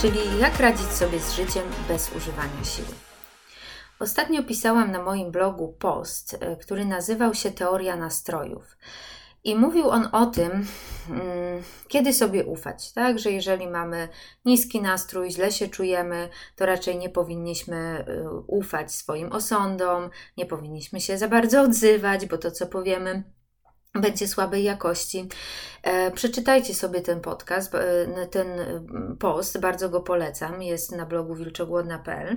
czyli jak radzić sobie z życiem bez używania siły. Ostatnio pisałam na moim blogu post, e, który nazywał się Teoria nastrojów. I mówił on o tym, mm, kiedy sobie ufać, tak? Że jeżeli mamy niski nastrój, źle się czujemy, to raczej nie powinniśmy e, ufać swoim osądom, nie powinniśmy się za bardzo odzywać, bo to, co powiemy, będzie słabej jakości. E, przeczytajcie sobie ten podcast, e, ten post, bardzo go polecam, jest na blogu wilczogłodna.pl.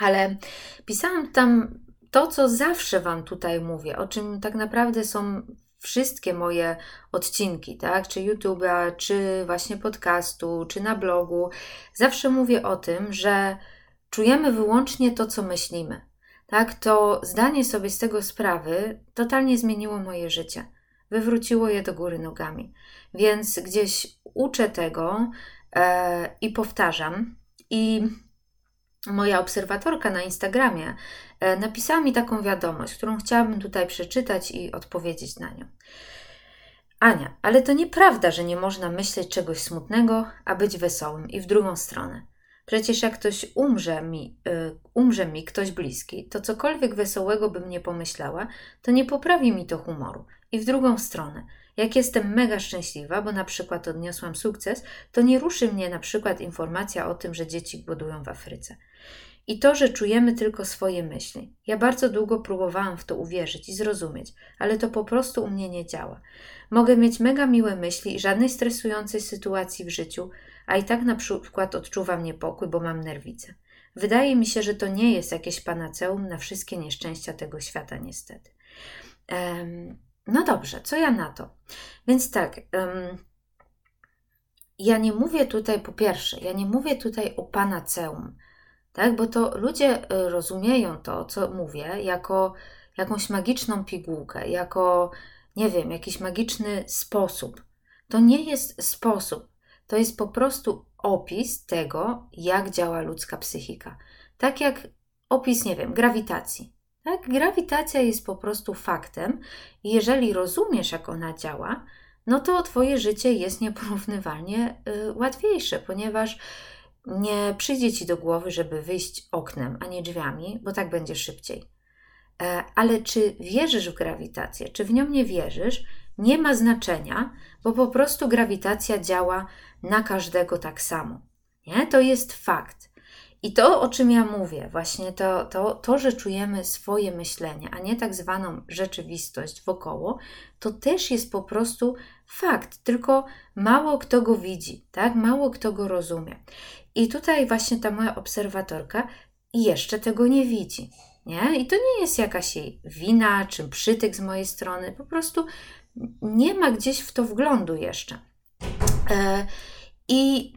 Ale pisałam tam to, co zawsze Wam tutaj mówię, o czym tak naprawdę są wszystkie moje odcinki, tak? Czy YouTube'a, czy właśnie podcastu, czy na blogu. Zawsze mówię o tym, że czujemy wyłącznie to, co myślimy tak, to zdanie sobie z tego sprawy totalnie zmieniło moje życie. Wywróciło je do góry nogami. Więc gdzieś uczę tego e, i powtarzam. I moja obserwatorka na Instagramie e, napisała mi taką wiadomość, którą chciałabym tutaj przeczytać i odpowiedzieć na nią. Ania, ale to nieprawda, że nie można myśleć czegoś smutnego, a być wesołym i w drugą stronę. Przecież jak ktoś umrze mi, y, umrze mi ktoś bliski, to cokolwiek wesołego bym nie pomyślała, to nie poprawi mi to humoru. I w drugą stronę, jak jestem mega szczęśliwa, bo na przykład odniosłam sukces, to nie ruszy mnie na przykład informacja o tym, że dzieci głodują w Afryce. I to, że czujemy tylko swoje myśli. Ja bardzo długo próbowałam w to uwierzyć i zrozumieć, ale to po prostu u mnie nie działa. Mogę mieć mega miłe myśli i żadnej stresującej sytuacji w życiu, a i tak na przykład odczuwam niepokój, bo mam nerwicę. Wydaje mi się, że to nie jest jakieś panaceum na wszystkie nieszczęścia tego świata, niestety. Um, no dobrze, co ja na to? Więc tak, um, ja nie mówię tutaj, po pierwsze, ja nie mówię tutaj o panaceum, tak? bo to ludzie e, rozumieją to, co mówię, jako jakąś magiczną pigułkę, jako, nie wiem, jakiś magiczny sposób. To nie jest sposób to jest po prostu opis tego, jak działa ludzka psychika. Tak jak opis, nie wiem, grawitacji. Tak? Grawitacja jest po prostu faktem i jeżeli rozumiesz, jak ona działa, no to Twoje życie jest nieporównywalnie y, łatwiejsze, ponieważ nie przyjdzie Ci do głowy, żeby wyjść oknem, a nie drzwiami, bo tak będzie szybciej. E, ale czy wierzysz w grawitację, czy w nią nie wierzysz, nie ma znaczenia, bo po prostu grawitacja działa na każdego tak samo. Nie? To jest fakt. I to, o czym ja mówię, właśnie to, to, to, że czujemy swoje myślenie, a nie tak zwaną rzeczywistość wokoło, to też jest po prostu fakt, tylko mało kto go widzi, tak? Mało kto go rozumie. I tutaj właśnie ta moja obserwatorka jeszcze tego nie widzi. Nie? I to nie jest jakaś jej wina czy przytyk z mojej strony, po prostu nie ma gdzieś w to wglądu jeszcze. E, I,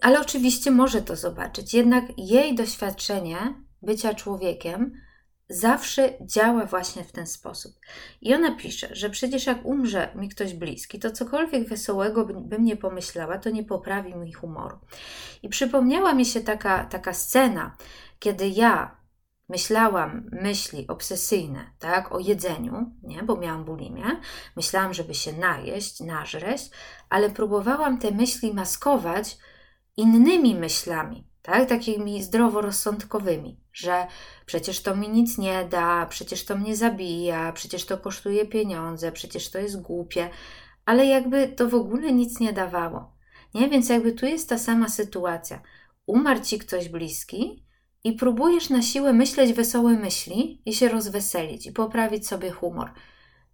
ale oczywiście może to zobaczyć. Jednak jej doświadczenie bycia człowiekiem zawsze działa właśnie w ten sposób. I ona pisze, że przecież jak umrze mi ktoś bliski, to cokolwiek wesołego bym nie pomyślała, to nie poprawi mi humoru. I przypomniała mi się taka, taka scena, kiedy ja myślałam myśli obsesyjne, tak, o jedzeniu, nie, bo miałam bulimię, myślałam, żeby się najeść, nażreść, ale próbowałam te myśli maskować innymi myślami, tak, takimi zdroworozsądkowymi, że przecież to mi nic nie da, przecież to mnie zabija, przecież to kosztuje pieniądze, przecież to jest głupie, ale jakby to w ogóle nic nie dawało. Nie? Więc jakby tu jest ta sama sytuacja. Umarł ci ktoś bliski, i próbujesz na siłę myśleć wesołe myśli i się rozweselić i poprawić sobie humor,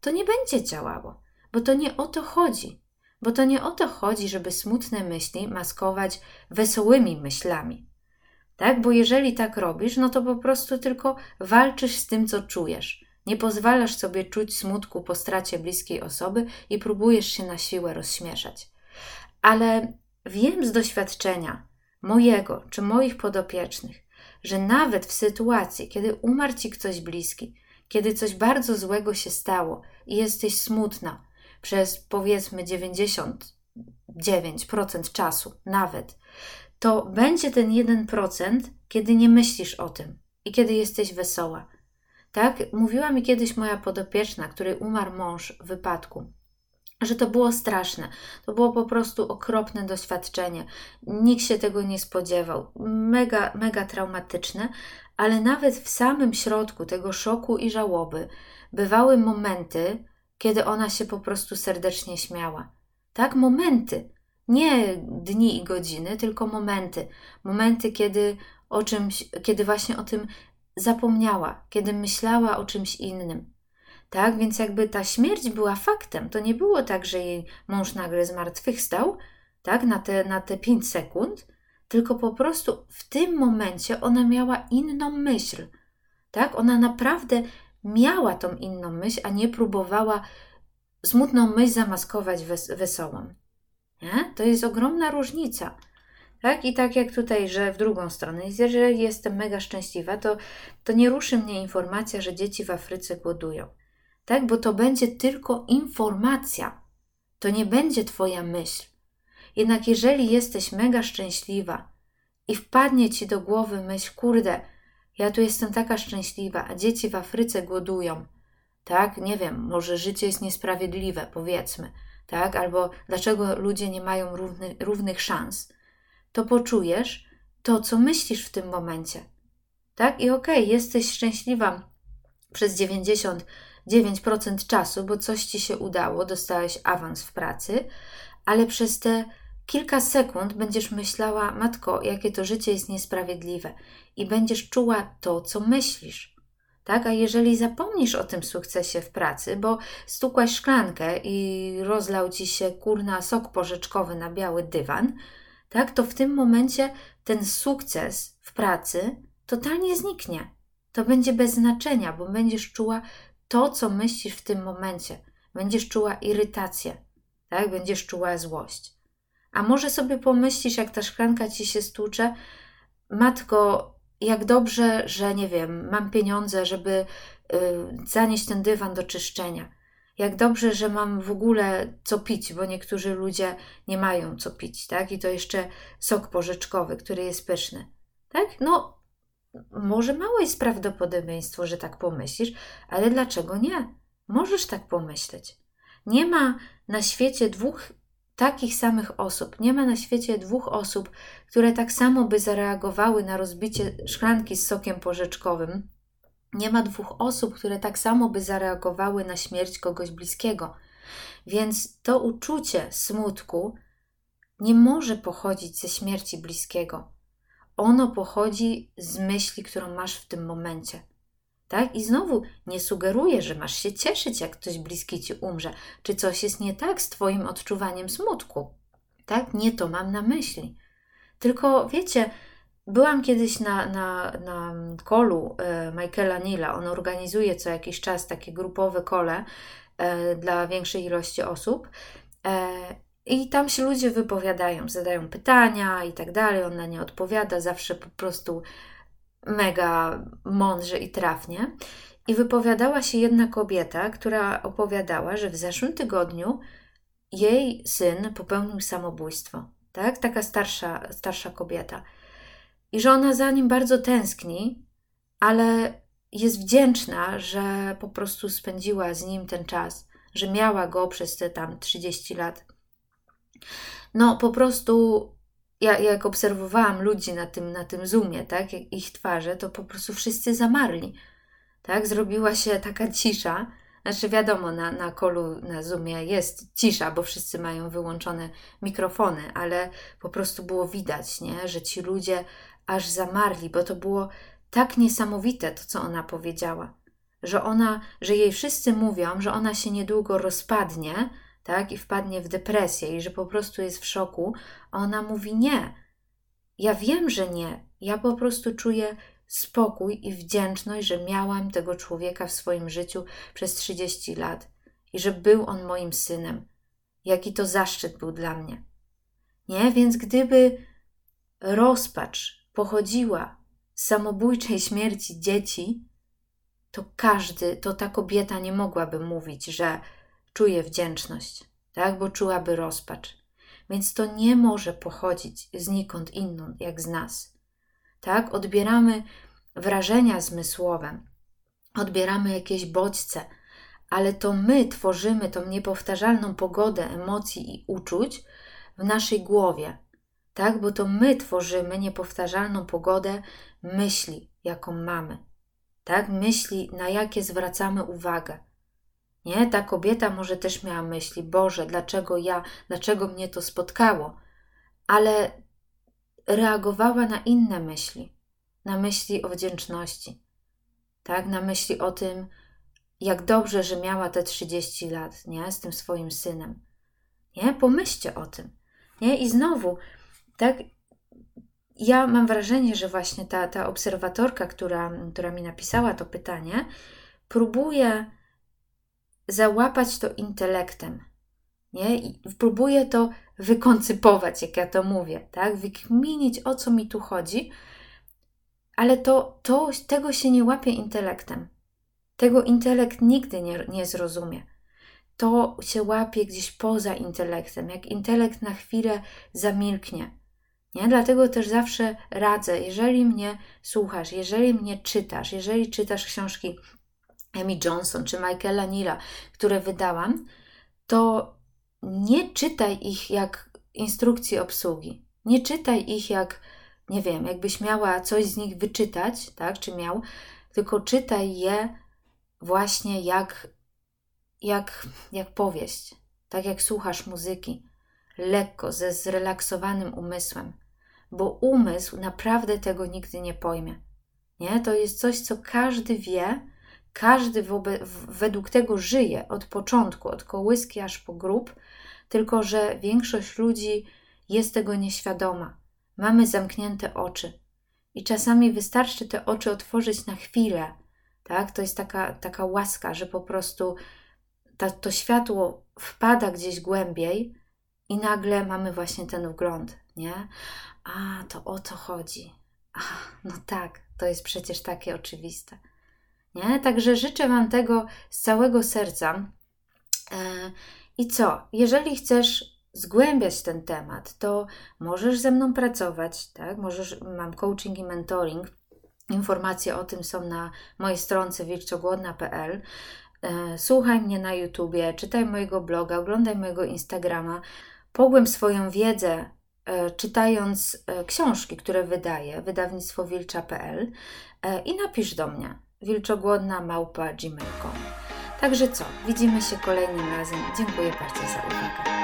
to nie będzie działało, bo to nie o to chodzi. Bo to nie o to chodzi, żeby smutne myśli maskować wesołymi myślami. Tak? Bo jeżeli tak robisz, no to po prostu tylko walczysz z tym, co czujesz. Nie pozwalasz sobie czuć smutku po stracie bliskiej osoby i próbujesz się na siłę rozśmieszać. Ale wiem z doświadczenia mojego czy moich podopiecznych, że nawet w sytuacji, kiedy umarł ci ktoś bliski, kiedy coś bardzo złego się stało i jesteś smutna przez powiedzmy 99% czasu, nawet, to będzie ten 1%, kiedy nie myślisz o tym i kiedy jesteś wesoła. Tak? Mówiła mi kiedyś moja podopieczna, której umarł mąż w wypadku. Że to było straszne. To było po prostu okropne doświadczenie. Nikt się tego nie spodziewał. Mega, mega traumatyczne, ale nawet w samym środku tego szoku i żałoby bywały momenty, kiedy ona się po prostu serdecznie śmiała. Tak, momenty. Nie dni i godziny, tylko momenty. Momenty, kiedy o czymś, kiedy właśnie o tym zapomniała, kiedy myślała o czymś innym. Tak, więc jakby ta śmierć była faktem. To nie było tak, że jej mąż nagle zmartwychwstał, tak, na te, na te 5 sekund, tylko po prostu w tym momencie ona miała inną myśl. Tak, ona naprawdę miała tą inną myśl, a nie próbowała smutną myśl zamaskować wes wesołą. Nie? To jest ogromna różnica. Tak? I tak jak tutaj, że w drugą stronę, jeżeli jestem mega szczęśliwa, to, to nie ruszy mnie informacja, że dzieci w Afryce głodują. Tak? Bo to będzie tylko informacja. To nie będzie Twoja myśl. Jednak jeżeli jesteś mega szczęśliwa i wpadnie Ci do głowy myśl, kurde, ja tu jestem taka szczęśliwa, a dzieci w Afryce głodują, tak? Nie wiem, może życie jest niesprawiedliwe, powiedzmy, tak? Albo dlaczego ludzie nie mają równy, równych szans, to poczujesz to, co myślisz w tym momencie, tak? I okej, okay, jesteś szczęśliwa przez 99% czasu, bo coś ci się udało, dostałeś awans w pracy, ale przez te kilka sekund będziesz myślała, matko, jakie to życie jest niesprawiedliwe, i będziesz czuła to, co myślisz. Tak? A jeżeli zapomnisz o tym sukcesie w pracy, bo stukłaś szklankę i rozlał ci się kurna sok porzeczkowy na biały dywan, tak? to w tym momencie ten sukces w pracy totalnie zniknie. To będzie bez znaczenia, bo będziesz czuła to, co myślisz w tym momencie. Będziesz czuła irytację, tak? będziesz czuła złość. A może sobie pomyślisz, jak ta szklanka ci się stłucze, matko, jak dobrze, że nie wiem, mam pieniądze, żeby y, zanieść ten dywan do czyszczenia. Jak dobrze, że mam w ogóle co pić, bo niektórzy ludzie nie mają co pić, tak? I to jeszcze sok porzeczkowy, który jest pyszny. Tak? No, może małe jest prawdopodobieństwo, że tak pomyślisz, ale dlaczego nie? Możesz tak pomyśleć. Nie ma na świecie dwóch takich samych osób. Nie ma na świecie dwóch osób, które tak samo by zareagowały na rozbicie szklanki z sokiem porzeczkowym. Nie ma dwóch osób, które tak samo by zareagowały na śmierć kogoś bliskiego. Więc to uczucie smutku nie może pochodzić ze śmierci bliskiego. Ono pochodzi z myśli, którą masz w tym momencie. Tak? I znowu nie sugeruję, że masz się cieszyć, jak ktoś bliski ci umrze, czy coś jest nie tak z Twoim odczuwaniem smutku. Tak? Nie to mam na myśli. Tylko wiecie, byłam kiedyś na, na, na kolu e, Michaela Nila. On organizuje co jakiś czas takie grupowe kole e, dla większej ilości osób. I tam się ludzie wypowiadają, zadają pytania i tak dalej. On na nie odpowiada, zawsze po prostu mega mądrze i trafnie. I wypowiadała się jedna kobieta, która opowiadała, że w zeszłym tygodniu jej syn popełnił samobójstwo. Tak? Taka starsza, starsza kobieta. I że ona za nim bardzo tęskni, ale jest wdzięczna, że po prostu spędziła z nim ten czas, że miała go przez te tam 30 lat. No, po prostu ja jak obserwowałam ludzi na tym, na tym Zoomie, tak, ich twarze, to po prostu wszyscy zamarli. Tak, zrobiła się taka cisza. Znaczy, wiadomo, na, na kolu, na Zoomie jest cisza, bo wszyscy mają wyłączone mikrofony, ale po prostu było widać, nie, że ci ludzie aż zamarli, bo to było tak niesamowite, to co ona powiedziała. Że ona, że jej wszyscy mówią, że ona się niedługo rozpadnie, tak, i wpadnie w depresję i że po prostu jest w szoku, a ona mówi nie. Ja wiem, że nie. Ja po prostu czuję spokój i wdzięczność, że miałam tego człowieka w swoim życiu przez 30 lat i że był on moim synem. Jaki to zaszczyt był dla mnie. Nie, więc gdyby rozpacz pochodziła z samobójczej śmierci dzieci, to każdy, to ta kobieta nie mogłaby mówić, że czuje wdzięczność, tak, bo czułaby rozpacz. Więc to nie może pochodzić znikąd inąd, jak z nas. Tak, odbieramy wrażenia zmysłowe, odbieramy jakieś bodźce, ale to my tworzymy tą niepowtarzalną pogodę emocji i uczuć w naszej głowie, tak? Bo to my tworzymy niepowtarzalną pogodę myśli, jaką mamy, tak? Myśli, na jakie zwracamy uwagę. Nie, ta kobieta może też miała myśli, Boże, dlaczego ja, dlaczego mnie to spotkało, ale reagowała na inne myśli, na myśli o wdzięczności, tak, na myśli o tym, jak dobrze, że miała te 30 lat, nie, z tym swoim synem. Nie, pomyślcie o tym. Nie, i znowu, tak, ja mam wrażenie, że właśnie ta, ta obserwatorka, która, która mi napisała to pytanie, próbuje załapać to intelektem. Nie? I próbuję to wykoncypować, jak ja to mówię, tak? Wykminić, o co mi tu chodzi, ale to, to, tego się nie łapie intelektem. Tego intelekt nigdy nie, nie zrozumie. To się łapie gdzieś poza intelektem, jak intelekt na chwilę zamilknie. Nie? Dlatego też zawsze radzę, jeżeli mnie słuchasz, jeżeli mnie czytasz, jeżeli czytasz książki Amy Johnson czy Michaela Nila, które wydałam, to nie czytaj ich jak instrukcji obsługi. Nie czytaj ich jak, nie wiem, jakbyś miała coś z nich wyczytać, tak, czy miał, tylko czytaj je właśnie jak, jak, jak powieść, tak jak słuchasz muzyki, lekko, ze zrelaksowanym umysłem, bo umysł naprawdę tego nigdy nie pojmie. Nie? To jest coś, co każdy wie, każdy wobe, według tego żyje od początku, od kołyski aż po grób, tylko że większość ludzi jest tego nieświadoma. Mamy zamknięte oczy. I czasami wystarczy te oczy otworzyć na chwilę. Tak? To jest taka, taka łaska, że po prostu ta, to światło wpada gdzieś głębiej i nagle mamy właśnie ten wgląd, nie? A, to o to chodzi. A, no tak, to jest przecież takie oczywiste. Nie? Także życzę Wam tego z całego serca. E, I co? Jeżeli chcesz zgłębiać ten temat, to możesz ze mną pracować, tak? Możesz, mam coaching i mentoring. Informacje o tym są na mojej stronce wilczogłodna.pl. E, słuchaj mnie na YouTubie, czytaj mojego bloga, oglądaj mojego Instagrama. Pogłęb swoją wiedzę e, czytając książki, które wydaję, wydawnictwo wilcza.pl i napisz do mnie wilczogłodna małpa gmail.com. Także co, widzimy się kolejnym razem. Dziękuję bardzo za uwagę.